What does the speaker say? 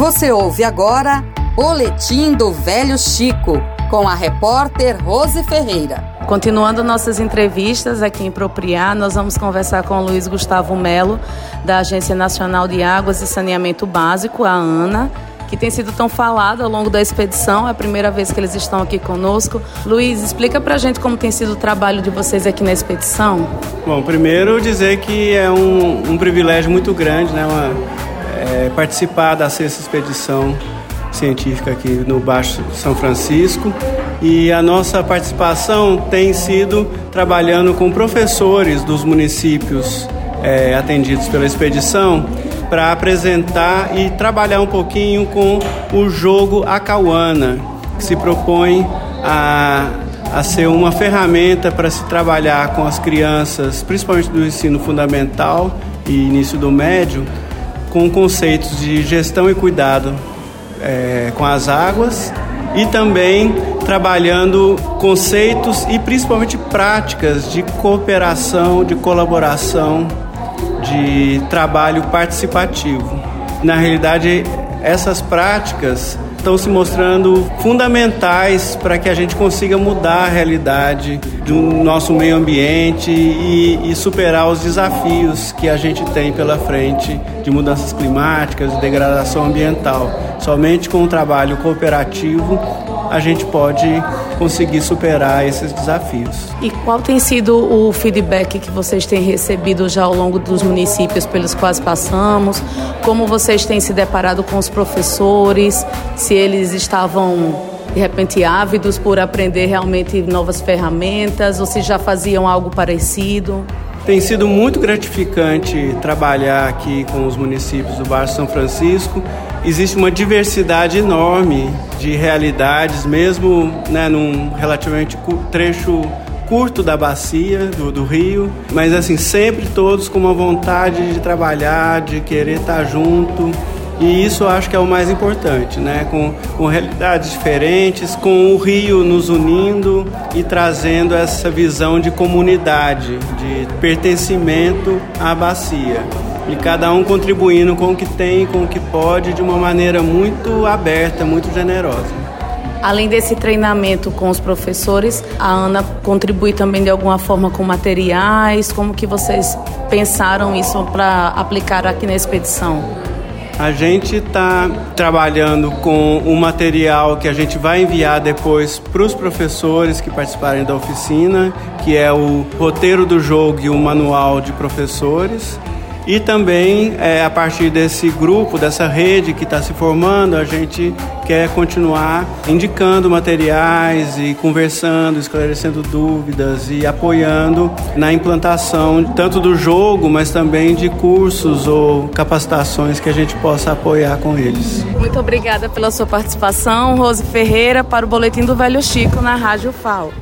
Você ouve agora Boletim do Velho Chico, com a repórter Rose Ferreira. Continuando nossas entrevistas aqui em Propriar, nós vamos conversar com o Luiz Gustavo Melo, da Agência Nacional de Águas e Saneamento Básico, a ANA, que tem sido tão falado ao longo da expedição. É a primeira vez que eles estão aqui conosco. Luiz, explica pra gente como tem sido o trabalho de vocês aqui na expedição. Bom, primeiro dizer que é um, um privilégio muito grande, né? Uma, é, participar da sexta expedição científica aqui no Baixo São Francisco. E a nossa participação tem sido trabalhando com professores dos municípios é, atendidos pela expedição para apresentar e trabalhar um pouquinho com o jogo Acauana, que se propõe a, a ser uma ferramenta para se trabalhar com as crianças, principalmente do ensino fundamental e início do médio, com conceitos de gestão e cuidado é, com as águas e também trabalhando conceitos e principalmente práticas de cooperação, de colaboração, de trabalho participativo. Na realidade, essas práticas estão se mostrando fundamentais para que a gente consiga mudar a realidade do nosso meio ambiente e, e, superar os desafios que a gente tem pela frente de mudanças climáticas, de degradação ambiental. Somente com um trabalho cooperativo a gente pode conseguir superar esses desafios. E qual tem sido o feedback que vocês têm recebido já ao longo dos municípios pelos quais passamos? Como vocês têm se deparado com os professores? Se eles estavam de repente ávidos por aprender realmente novas ferramentas ou se já faziam algo parecido? Tem sido muito gratificante trabalhar aqui com os municípios do Baixo São Francisco existe uma diversidade enorme de realidades, mesmo né, num relativamente trecho curto da bacia do, do, rio, mas assim sempre todos com uma vontade de trabalhar, de querer estar junto. E isso eu acho que é o mais importante, né? Com, com realidades diferentes, com o rio nos unindo e trazendo essa visão de comunidade, de pertencimento à bacia e cada um contribuindo com o que tem, com o que pode, de uma maneira muito aberta, muito generosa. Além desse treinamento com os professores, a Ana contribui também de alguma forma com materiais. Como que vocês pensaram isso para aplicar aqui na expedição? A gente está trabalhando com um material que a gente vai enviar depois para os professores que participarem da oficina, que é o roteiro do jogo e o manual de professores. E também, é, a partir desse grupo, dessa rede que está se formando, a gente quer continuar indicando materiais e conversando, esclarecendo dúvidas e apoiando na implantação tanto do jogo, mas também de cursos ou capacitações que a gente possa apoiar com eles. Muito obrigada pela sua participação, Rose Ferreira, para o Boletim do Velho Chico na Rádio FAO.